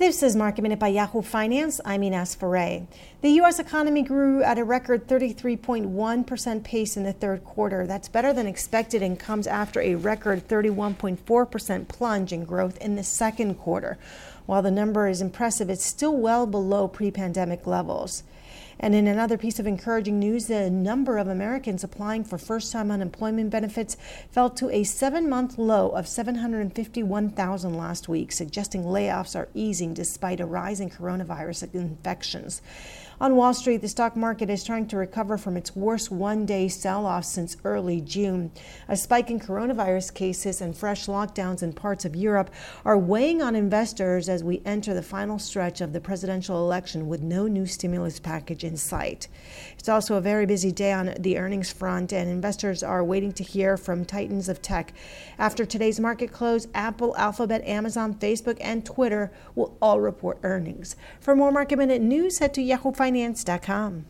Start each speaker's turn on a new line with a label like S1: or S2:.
S1: This is Market Minute by Yahoo Finance. I'm Ines Ferre. The U.S. economy grew at a record 33.1% pace in the third quarter. That's better than expected and comes after a record 31.4% plunge in growth in the second quarter. While the number is impressive, it's still well below pre pandemic levels. And in another piece of encouraging news, the number of Americans applying for first time unemployment benefits fell to a seven month low of 751,000 last week, suggesting layoffs are easing despite a rise in coronavirus infections. On Wall Street, the stock market is trying to recover from its worst one day sell off since early June. A spike in coronavirus cases and fresh lockdowns in parts of Europe are weighing on investors as we enter the final stretch of the presidential election with no new stimulus package in sight. It's also a very busy day on the earnings front, and investors are waiting to hear from titans of tech. After today's market close, Apple, Alphabet, Amazon, Facebook, and Twitter will all report earnings. For more market minute news, head to Yahoo Finance finance.com.